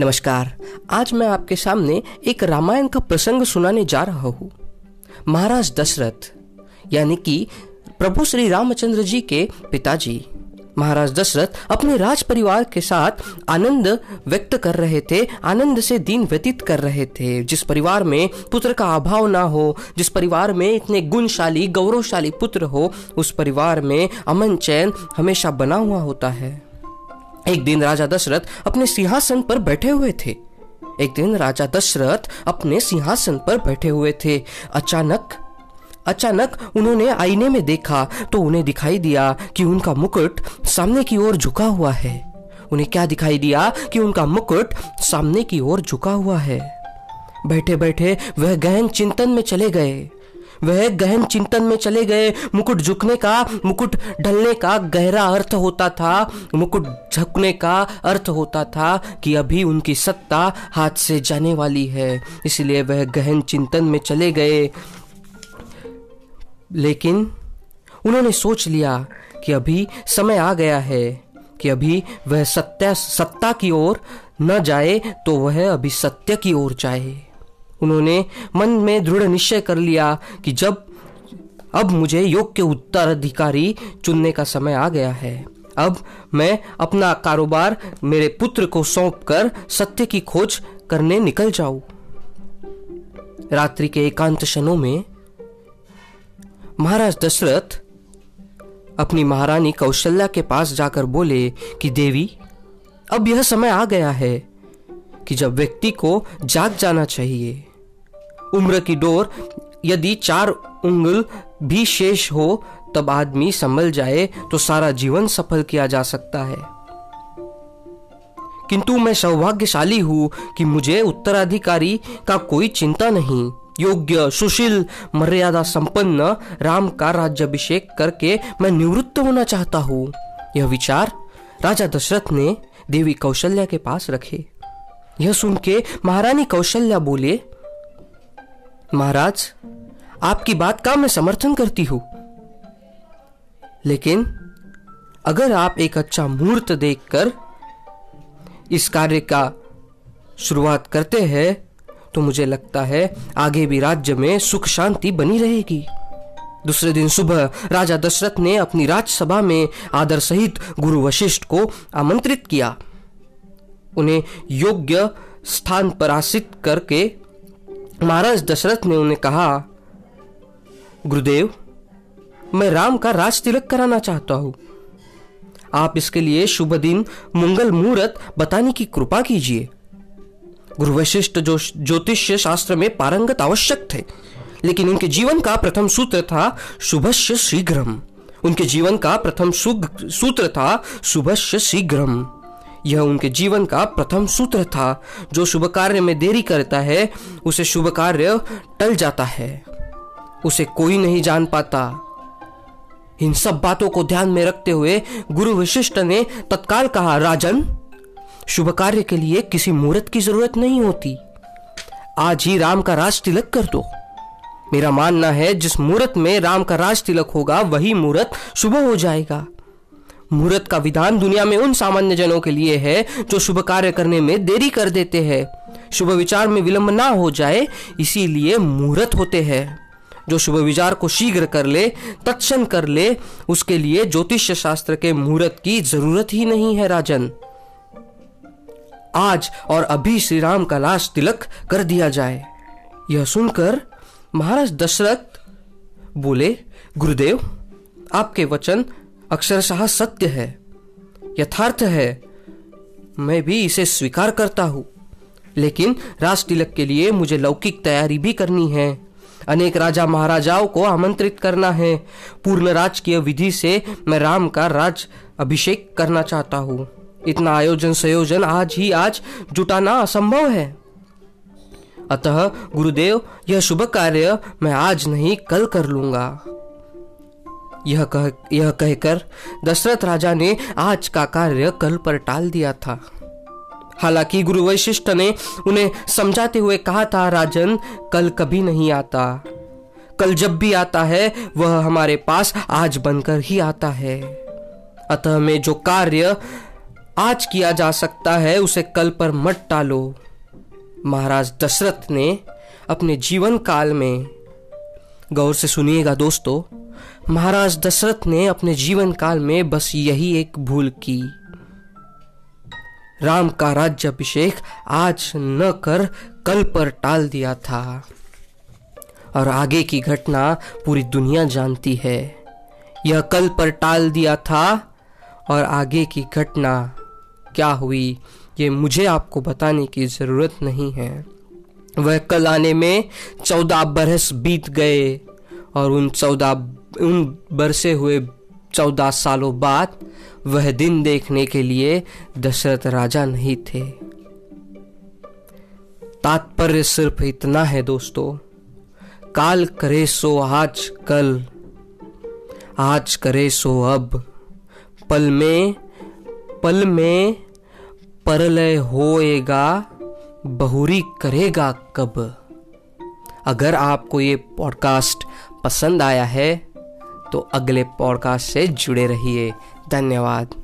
नमस्कार। आज मैं आपके सामने एक रामायण का प्रसंग सुनाने जा रहा हूँ। महाराज दशरथ, यानी कि प्रभु श्री रामचंद्र जी के पिताजी। महाराज दशरथ अपने राज परिवार के साथ आनंद व्यक्त कर रहे थे, आनंद से दिन व्यतीत कर रहे थे। जिस परिवार में पुत्र का अभाव ना हो, जिस परिवार में इतने गुणशाली, गौरवशाली पुत्र हो, उस परिवार में अमन चैन हमेशा बना हुआ होता है। एक दिन राजा दशरथ अपने सिंहासन पर बैठे हुए थे। एक दिन राजा दशरथ अपने सिंहासन पर बैठे हुए थे। अचानक अचानक उन्होंने आईने में देखा तो उन्हें दिखाई दिया कि उनका मुकुट सामने की ओर झुका हुआ है। उन्हें क्या दिखाई दिया कि उनका मुकुट सामने की ओर झुका हुआ है? बैठे बैठे वह गहन चिंतन में चले गए। वह गहन चिंतन में चले गए। मुकुट झुकने का, मुकुट ढलने का गहरा अर्थ होता था। मुकुट झुकने का अर्थ होता था कि अभी उनकी सत्ता हाथ से जाने वाली है। इसलिए वह गहन चिंतन में चले गए। लेकिन उन्होंने सोच लिया कि अभी समय आ गया है कि अभी वह सत्य, सत्ता की ओर न जाए तो वह अभी सत्य की ओर जाए। उन्होंने मन में दृढ़ निश्चय कर लिया कि जब, अब मुझे योग के उत्तराधिकारी चुनने का समय आ गया है। अब मैं अपना कारोबार मेरे पुत्र को सौंप कर सत्य की खोज करने निकल जाऊँ। रात्रि के एकांत क्षणों में महाराज दशरथ अपनी महारानी कौशल्या के पास जाकर बोले कि, देवी, अब यह समय आ गया है कि जब व्यक्ति को जाग जाना चाहिए। उम्र की डोर। यदि चार उंगल भी शेष हो, तब आदमी संभल जाए तो सारा जीवन सफल किया जा सकता है। किंतु मैं सौभाग्यशाली हूँ कि मुझे उत्तराधिकारी का कोई चिंता नहीं। योग्य, सुशील, मर्यादा संपन्न, राम का राज्यभिषेक करके मैं निवृत्त होना चाहता हूँ। यह विचार राजा दशरथ ने देवी कौशल्या के पास रखे। यह सुन के महारानी कौशल्या बोले महाराज, आपकी बात का मैं समर्थन करती हूँ। लेकिन अगर आप एक अच्छा मुहूर्त देखकर इस कार्य का शुरुआत करते हैं तो मुझे लगता है आगे भी राज्य में सुख शांति बनी रहेगी। दूसरे दिन सुबह राजा दशरथ ने अपनी राजसभा में आदर सहित गुरु वशिष्ठ को आमंत्रित किया। उन्हें योग्य स्थान पर आसित करके महाराज दशरथ ने उन्हें कहा, गुरुदेव, मैं राम का राज तिलक कराना चाहता हूँ। आप इसके लिए शुभ दिन, मंगल मुहूर्त बताने की कृपा कीजिए। गुरु वशिष्ठ जो ज्योतिष शास्त्र में पारंगत आवश्यक थे, लेकिन उनके जीवन का प्रथम सूत्र था शुभस्य शीघ्रम। उनके जीवन का प्रथम सूत्र था शुभस्य शीघ्रम। यह उनके जीवन का प्रथम सूत्र था, जो शुभ कार्य में देरी करता है, उसे शुभ कार्य टल जाता है। उसे कोई नहीं जान पाता। इन सब बातों को ध्यान में रखते हुए गुरु वशिष्ठ ने तत्काल कहा, राजन, शुभ कार्य के लिए किसी मुहूर्त की ज़रूरत नहीं होती। आज ही राम का राज तिलक कर दो। मेरा मानना है, जिस मुहूर्त में राम का राज तिलक होगा, वही मुहूर्त शुभ हो जाएगा। मुहूर्त का विधान दुनिया में उन सामान्य जनों के लिए है जो शुभ कार्य करने में देरी कर देते हैं। शुभ विचार में विलंब ना हो जाए, इसीलिए मुहूर्त होते हैं। जो शुभ विचार को शीघ्र कर ले, तत्क्षण कर ले, उसके लिए ज्योतिष शास्त्र के मुहूर्त की ज़रूरत ही नहीं है राजन। आज और अभी श्री राम का लाश तिलक कर दिया जाए। यह सुनकर महाराज दशरथ बोले, गुरुदेव, आपके वचन अक्षरशाह सत्य है, यथार्थ है। मैं भी इसे स्वीकार करता हूँ। लेकिन राज तिलक के लिए मुझे लौकिक तैयारी भी करनी है। अनेक राजा महाराजाओं को आमंत्रित करना है। पूर्ण राजकीय विधि से मैं राम का राज अभिषेक करना चाहता हूँ। इतना आयोजन संयोजन आज ही आज जुटाना असंभव है। अतः गुरुदेव, यह शुभ कार्य मैं आज नहीं कल कर लूँगा। यह कह, यह कहकर दशरथ राजा ने आज का कार्य कल पर टाल दिया था। हालाँकि गुरु वशिष्ठ ने उन्हें समझाते हुए कहा था, राजन, कल कभी नहीं आता। कल जब भी आता है, वह हमारे पास आज बनकर ही आता है। अतः में जो कार्य आज किया जा सकता है, उसे कल पर मत टालो। महाराज दशरथ ने अपने जीवन काल में, गौर से सुनिएगा दोस्तों महाराज दशरथ ने अपने जीवन काल में बस यही एक भूल की। राम का राज्याभिषेक आज न कर कल पर टाल दिया था। और आगे की घटना पूरी दुनिया जानती है। यह कल पर टाल दिया था और आगे की घटना क्या हुई, ये मुझे आपको बताने की ज़रूरत नहीं है। वह कल आने में चौदह बरस बीत गए और उन चौदह उन बरसे हुए चौदह सालों बाद, वह दिन देखने के लिए दशरथ राजा नहीं थे। तात्पर्य सिर्फ़ इतना है दोस्तों, काल करे सो आज कल, आज करे सो अब। पल में पल में परलय होएगा, बहुरी करेगा कब? अगर आपको ये पॉडकास्ट पसंद आया है तो अगले पॉडकास्ट से जुड़े रहिए। धन्यवाद।